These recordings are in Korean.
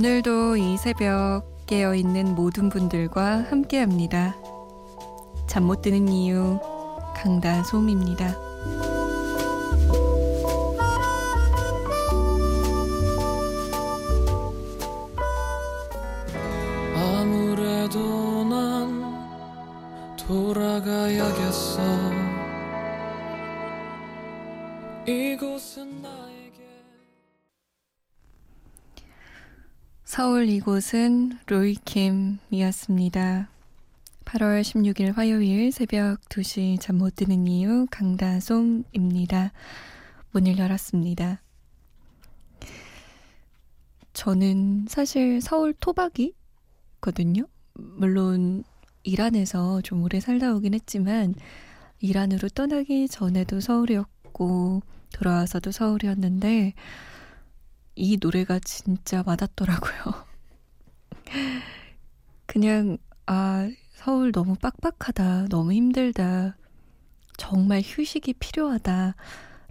오늘도 이 새벽 깨어 있는 모든 분들과 함께 합니다. 잠 못 드는 이유 강다솜입니다. 아무래도 난 돌아가야겠어 이곳은 나에게 서울 이곳은 로이킴이었습니다. 8월 16일 화요일 새벽 2시 잠 못 드는 이유 강다솜입니다. 문을 열었습니다. 저는 사실 서울 토박이거든요. 물론 이란에서 좀 오래 살다 오긴 했지만 이란으로 떠나기 전에도 서울이었고 돌아와서도 서울이었는데 이 노래가 진짜 와닿더라고요. 그냥 아 서울 너무 빡빡하다, 너무 힘들다, 정말 휴식이 필요하다.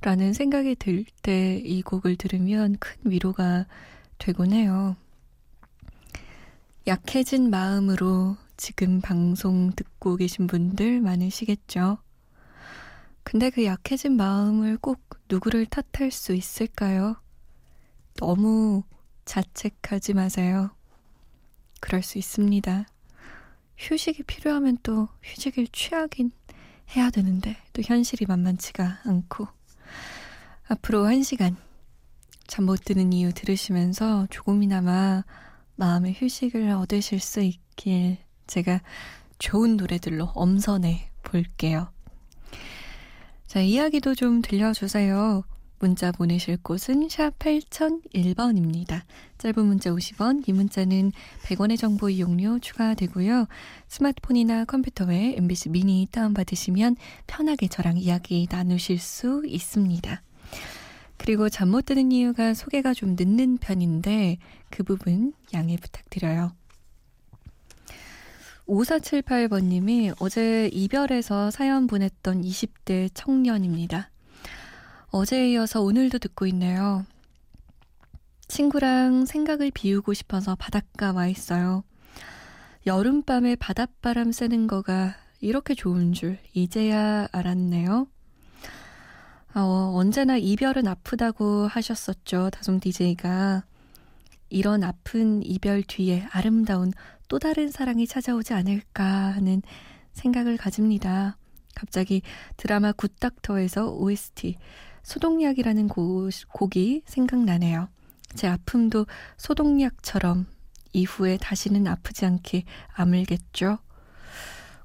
라는 생각이 들 때 이 곡을 들으면 큰 위로가 되곤 해요. 약해진 마음으로 지금 방송 듣고 계신 분들 많으시겠죠? 근데 그 약해진 마음을 꼭 누구를 탓할 수 있을까요? 너무 자책하지 마세요. 그럴 수 있습니다. 휴식이 필요하면 또 휴식을 취하긴 해야 되는데 또 현실이 만만치가 않고 앞으로 한 시간 잠 못 드는 이유 들으시면서 조금이나마 마음의 휴식을 얻으실 수 있길 제가 좋은 노래들로 엄선해 볼게요. 자, 이야기도 좀 들려주세요. 문자 보내실 곳은 샵 8001번입니다. 짧은 문자 50원, 이 문자는 100원의 정보 이용료 추가되고요. 스마트폰이나 컴퓨터에 MBC 미니 다운받으시면 편하게 저랑 이야기 나누실 수 있습니다. 그리고 잠 못 드는 이유가 소개가 좀 늦는 편인데 그 부분 양해 부탁드려요. 5478번님이 어제 이별해서 사연 보냈던 20대 청년입니다. 어제에 이어서 오늘도 듣고 있네요. 친구랑 생각을 비우고 싶어서 바닷가 와 있어요. 여름밤에 바닷바람 쐬는 거가 이렇게 좋은 줄 이제야 알았네요. 어, 언제나 이별은 아프다고 하셨었죠. 다솜 DJ가. 이런 아픈 이별 뒤에 아름다운 또 다른 사랑이 찾아오지 않을까 하는 생각을 가집니다. 갑자기 드라마 굿닥터에서 OST 소독약이라는 고, 곡이 생각나네요. 제 아픔도 소독약처럼 이후에 다시는 아프지 않게 아물겠죠.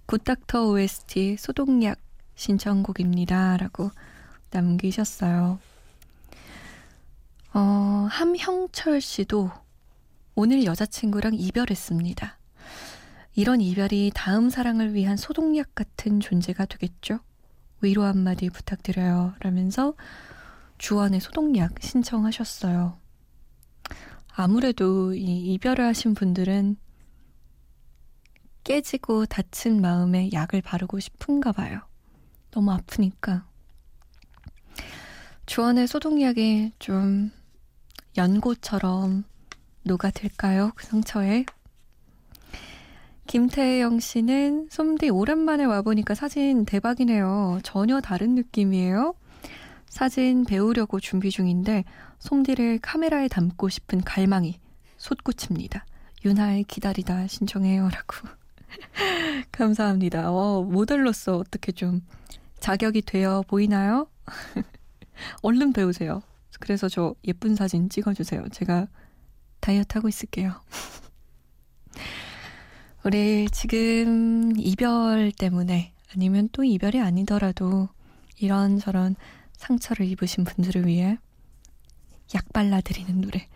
굿닥터 OST 소독약 신청곡입니다. 라고 남기셨어요. 어, 함형철 씨도 오늘 여자친구랑 이별했습니다. 이런 이별이 다음 사랑을 위한 소독약 같은 존재가 되겠죠? 위로 한마디 부탁드려요. 라면서 주원의 소독약 신청하셨어요. 아무래도 이 이별을 하신 분들은 깨지고 다친 마음에 약을 바르고 싶은가 봐요. 너무 아프니까. 주원의 소독약이 좀 연고처럼 녹아들까요? 그 상처에? 김태영 씨는 솜디 오랜만에 와보니까 사진 대박이네요. 전혀 다른 느낌이에요. 사진 배우려고 준비 중인데 솜디를 카메라에 담고 싶은 갈망이 솟구칩니다. 윤하의 기다리다 신청해요. 라고. 감사합니다. 어, 모델로서 어떻게 좀 자격이 되어 보이나요? 얼른 배우세요. 그래서 저 예쁜 사진 찍어주세요. 제가 다이어트 하고 있을게요. 우리 지금 이별 때문에 아니면 또 이별이 아니더라도 이런저런 상처를 입으신 분들을 위해 약 발라드리는 노래.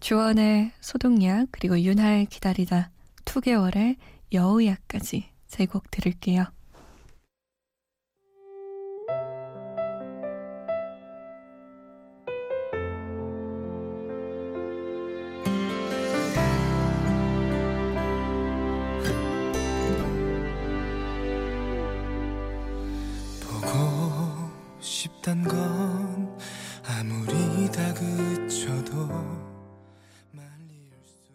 주원의 소독약 그리고 윤하의 기다리다 2개월의 여우약까지 세곡 들을게요. 비가 그쳐도 말릴 수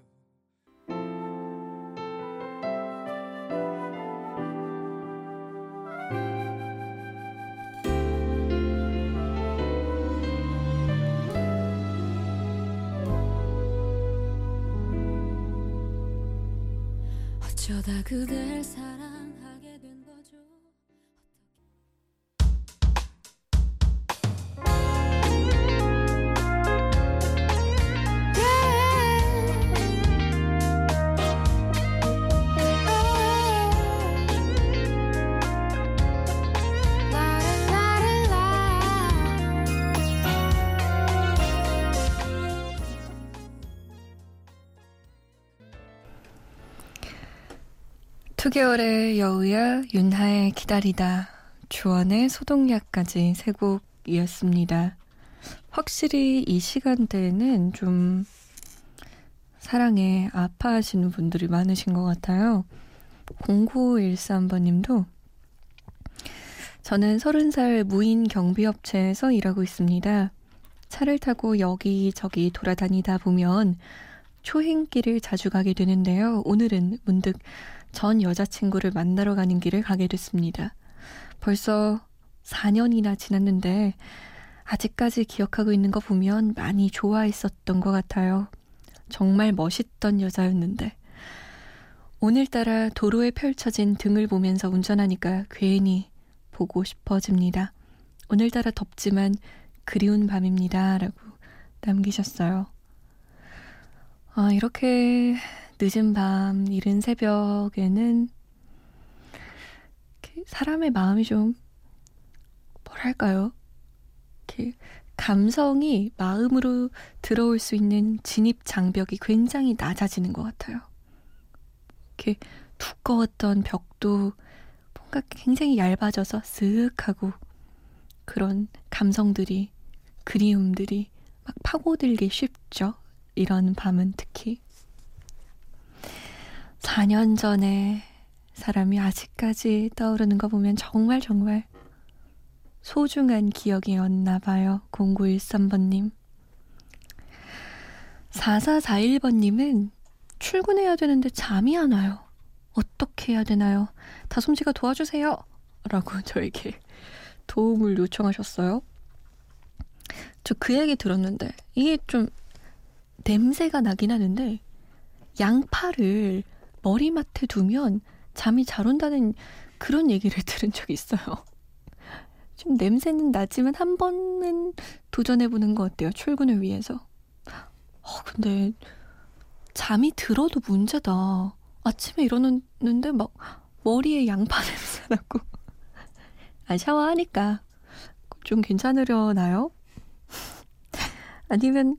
어쩌다 그댈 사랑 투개월의 여우야, 윤하의 기다리다, 주원의 소독약까지 세 곡이었습니다. 확실히 이 시간대에는 좀 사랑에 아파하시는 분들이 많으신 것 같아요. 0913번님도 저는 30살 무인 경비업체에서 일하고 있습니다. 차를 타고 여기저기 돌아다니다 보면 초행길을 자주 가게 되는데요. 오늘은 문득 전 여자친구를 만나러 가는 길을 가게 됐습니다. 벌써 4년이나 지났는데 아직까지 기억하고 있는 거 보면 많이 좋아했었던 것 같아요. 정말 멋있던 여자였는데. 오늘따라 도로에 펼쳐진 등을 보면서 운전하니까 괜히 보고 싶어집니다. 오늘따라 덥지만 그리운 밤입니다. 라고 남기셨어요. 아, 이렇게 늦은 밤, 이른 새벽에는 사람의 마음이 좀, 뭐랄까요? 이렇게 감성이 마음으로 들어올 수 있는 진입 장벽이 굉장히 낮아지는 것 같아요. 이렇게 두꺼웠던 벽도 뭔가 굉장히 얇아져서 쓱 하고 그런 감성들이, 그리움들이 막 파고들기 쉽죠. 이런 밤은 특히. 4년 전에 사람이 아직까지 떠오르는 거 보면 정말 정말 소중한 기억이었나 봐요. 0913번님. 4441번님은 출근해야 되는데 잠이 안 와요. 어떻게 해야 되나요? 다솜씨가 도와주세요. 라고 저에게 도움을 요청하셨어요. 저 그 얘기 들었는데, 이게 좀 냄새가 나긴 하는데, 양파를 머리맡에 두면 잠이 잘 온다는 그런 얘기를 들은 적이 있어요. 좀 냄새는 나지만 한 번은 도전해보는 거 어때요? 출근을 위해서. 어, 근데 잠이 들어도 문제다. 아침에 일어났는데 막 머리에 양파 냄새 나고. 아, 샤워하니까 좀 괜찮으려나요? 아니면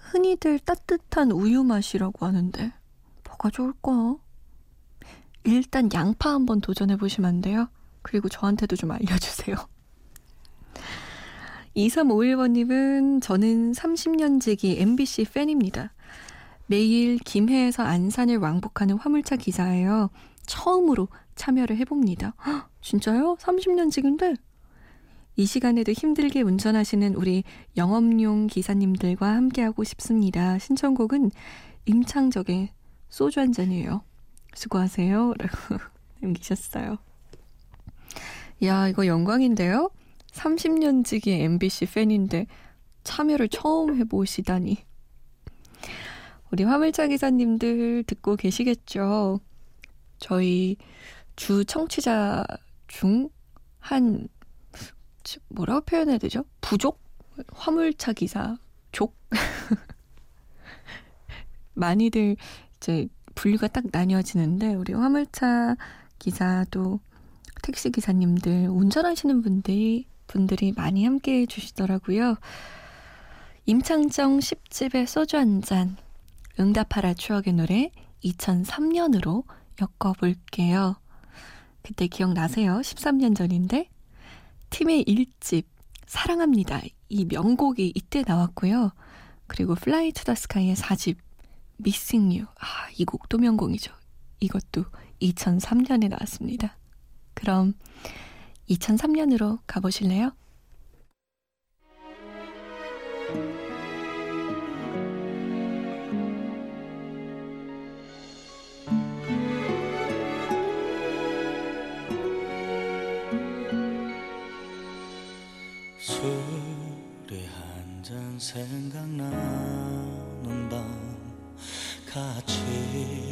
흔히들 따뜻한 우유 맛이라고 하는데 뭐 가 좋을까? 일단 양파 한번 도전해 보시면 안 돼요? 그리고 저한테도 좀 알려주세요. 2351번님은 저는 30년 지기 MBC 팬입니다. 매일 김해에서 안산을 왕복하는 화물차 기사예요. 처음으로 참여를 해봅니다. 헉, 진짜요? 30년 지기인데? 이 시간에도 힘들게 운전하시는 우리 영업용 기사님들과 함께하고 싶습니다. 신청곡은 임창적의 소주 한 잔이에요. 수고하세요. 라고 남기셨어요. 야, 이거 영광인데요? 30년 지기 MBC 팬인데 참여를 처음 해보시다니. 우리 화물차 기사님들 듣고 계시겠죠? 저희 주 청취자 중 한, 뭐라고 표현해야 되죠? 부족? 화물차 기사 족? 많이들 이제 분류가 딱 나뉘어지는데 우리 화물차 기사도 택시 기사님들 운전하시는 분들이 분들이 많이 함께 해 주시더라고요. 임창정 10집의 소주 한 잔 응답하라 추억의 노래 2003년으로 엮어볼게요. 그때 기억나세요? 13년 전인데 팀의 1집 사랑합니다. 이 명곡이 이때 나왔고요. 그리고 Fly to the Sky의 4집 Missing You. 아, 이 곡도 명곡이죠. 이것도 2003년에 나왔습니다. 그럼 2003년으로 가보실래요? 술이 한 잔 생각나는 밤 같이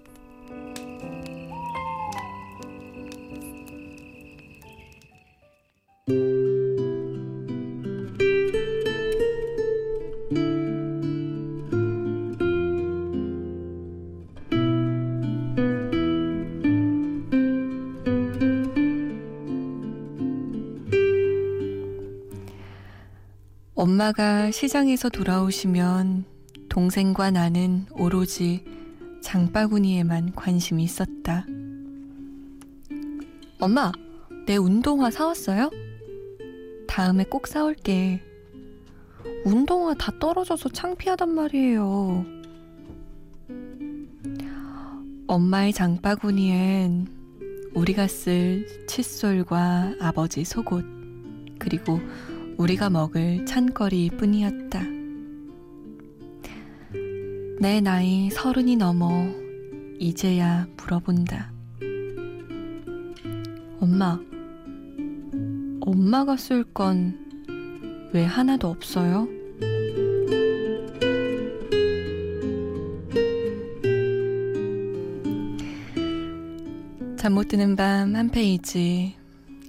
엄마가 시장에서 돌아오시면 동생과 나는 오로지 장바구니에만 관심이 있었다. 엄마, 내 운동화 사왔어요? 다음에 꼭 사올게. 운동화 다 떨어져서 창피하단 말이에요. 엄마의 장바구니엔 우리가 쓸 칫솔과 아버지 속옷, 그리고 우리가 먹을 찬거리 뿐이었다. 내 나이 서른이 넘어 이제야 물어본다. 엄마, 엄마가 쓸 건 왜 하나도 없어요? 잠 못 드는 밤 한 페이지.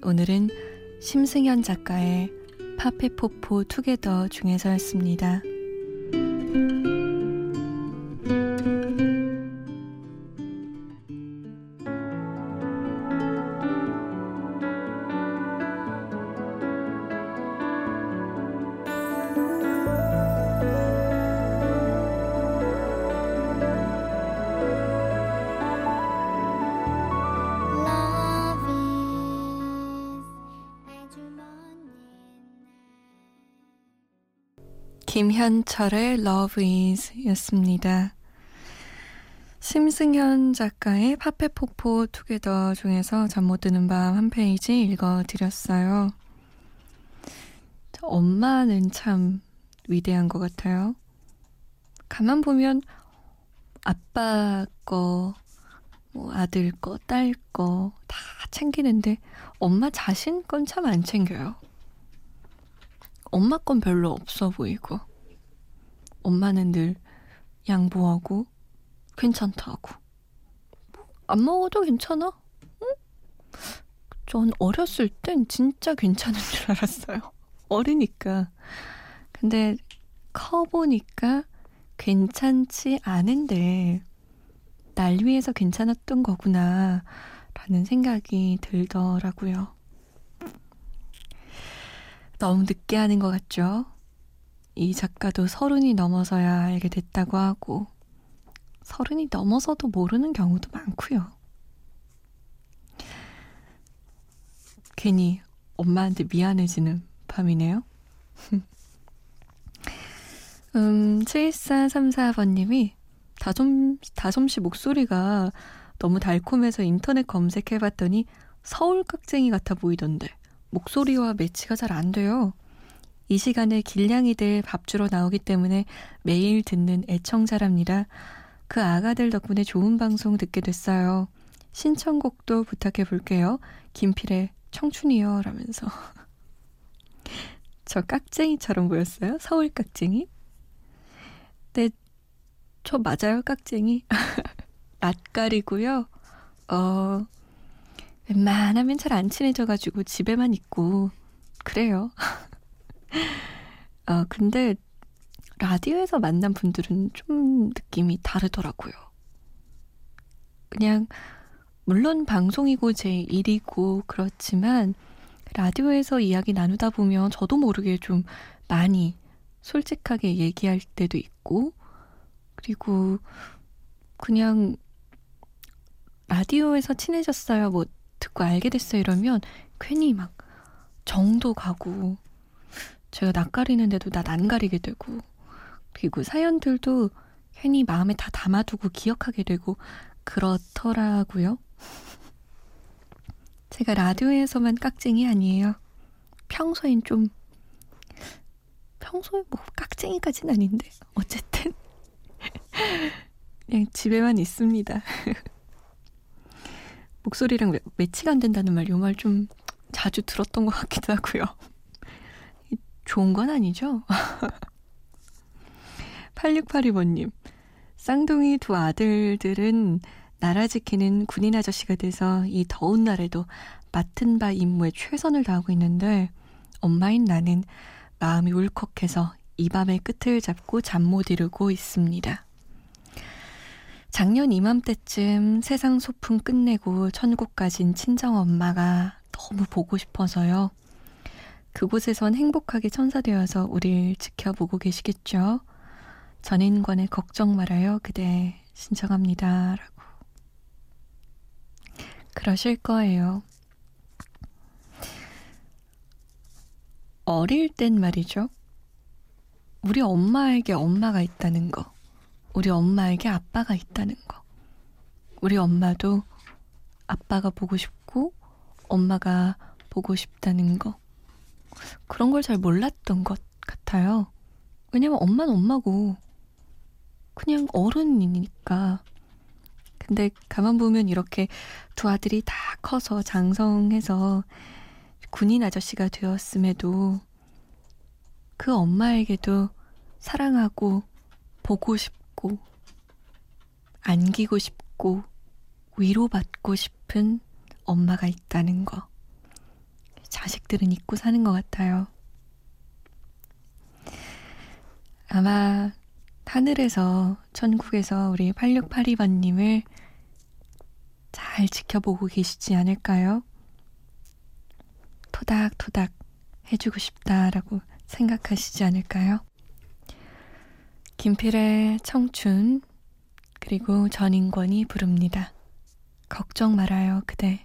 오늘은 심승현 작가의 파페포포 투게더 중에서였습니다. 김현철의 Love Is 였습니다. 심승현 작가의 파페포포 Together 중에서 잠 못 드는 밤 한 페이지 읽어드렸어요. 저 엄마는 참 위대한 것 같아요. 가만 보면 아빠 거, 뭐 아들 거, 딸 거 다 챙기는데 엄마 자신 건 참 안 챙겨요. 엄마 건 별로 없어 보이고 엄마는 늘 양보하고 괜찮다고 뭐, 안 먹어도 괜찮아? 응? 전 어렸을 땐 진짜 괜찮은 줄 알았어요. 어리니까. 근데 커 보니까 괜찮지 않은데 날 위해서 괜찮았던 거구나 라는 생각이 들더라고요. 너무 늦게 하는 것 같죠? 이 작가도 서른이 넘어서야 알게 됐다고 하고, 서른이 넘어서도 모르는 경우도 많고요. 괜히 엄마한테 미안해지는 밤이네요. 음, 7434번님이 다솜, 다솜씨 목소리가 너무 달콤해서 인터넷 검색해봤더니 서울 깍쟁이 같아 보이던데 목소리와 매치가 잘 안 돼요. 이 시간에 길냥이들 밥 주러 나오기 때문에 매일 듣는 애청자랍니다. 그 아가들 덕분에 좋은 방송 듣게 됐어요. 신청곡도 부탁해 볼게요. 김필의 청춘이요 라면서 저 깍쟁이처럼 보였어요? 서울 깍쟁이? 네, 저 맞아요 깍쟁이 낯가리고요. 어, 웬만하면 잘 안 친해져가지고 집에만 있고, 그래요. 어, 근데 라디오에서 만난 분들은 좀 느낌이 다르더라고요. 그냥, 물론 방송이고 제 일이고 그렇지만, 라디오에서 이야기 나누다 보면 저도 모르게 좀 많이 솔직하게 얘기할 때도 있고, 그리고 그냥 라디오에서 친해졌어요. 뭐 듣고 알게 됐어요. 이러면 괜히 막 정도 가고 제가 낯가리는데도 나 낯가리게 되고 그리고 사연들도 괜히 마음에 다 담아두고 기억하게 되고 그렇더라고요. 제가 라디오에서만 깍쟁이 아니에요. 평소엔 좀 평소에 뭐 깍쟁이까지는 아닌데 어쨌든 그냥 집에만 있습니다. 목소리랑 매, 매치가 안 된다는 말, 요 말 좀 자주 들었던 것 같기도 하고요. 좋은 건 아니죠? 8682번님, 쌍둥이 두 아들들은 나라 지키는 군인 아저씨가 돼서 이 더운 날에도 맡은 바 임무에 최선을 다하고 있는데 엄마인 나는 마음이 울컥해서 이 밤의 끝을 잡고 잠 못 이루고 있습니다. 작년 이맘때쯤 세상 소풍 끝내고 천국 가신 친정 엄마가 너무 보고 싶어서요. 그곳에선 행복하게 천사되어서 우릴 지켜보고 계시겠죠? 전인권의 걱정 말아요, 그대. 신청합니다. 라고. 그러실 거예요. 어릴 땐 말이죠. 우리 엄마에게 엄마가 있다는 거. 우리 엄마에게 아빠가 있다는 거. 우리 엄마도 아빠가 보고 싶고 엄마가 보고 싶다는 거. 그런 걸 잘 몰랐던 것 같아요. 왜냐면 엄마는 엄마고 그냥 어른이니까. 근데 가만 보면 이렇게 두 아들이 다 커서 장성해서 군인 아저씨가 되었음에도 그 엄마에게도 사랑하고 보고 싶 고 안기고 싶고 위로받고 싶은 엄마가 있다는 거. 자식들은 잊고 사는 것 같아요. 아마 하늘에서 천국에서 우리 8682번님을 잘 지켜보고 계시지 않을까요? 토닥토닥 해주고 싶다라고 생각하시지 않을까요? 김필의 청춘 그리고 전인권이 부릅니다. 걱정 말아요 그대.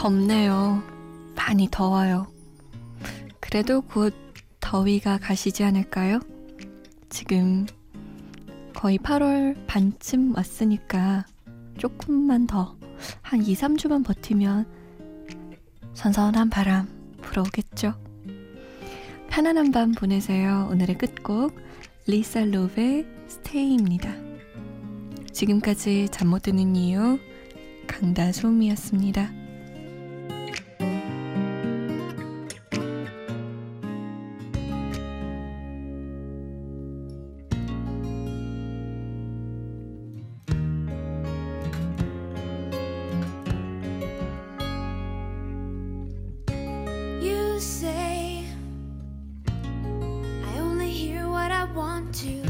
덥네요. 많이 더워요. 그래도 곧 더위가 가시지 않을까요? 지금 거의 8월 반쯤 왔으니까 조금만 더, 한 2, 3주만 버티면 선선한 바람 불어오겠죠? 편안한 밤 보내세요. 오늘의 끝곡 리사 로베 스테이입니다. 지금까지 잠 못 드는 이유 강다솜이었습니다. To.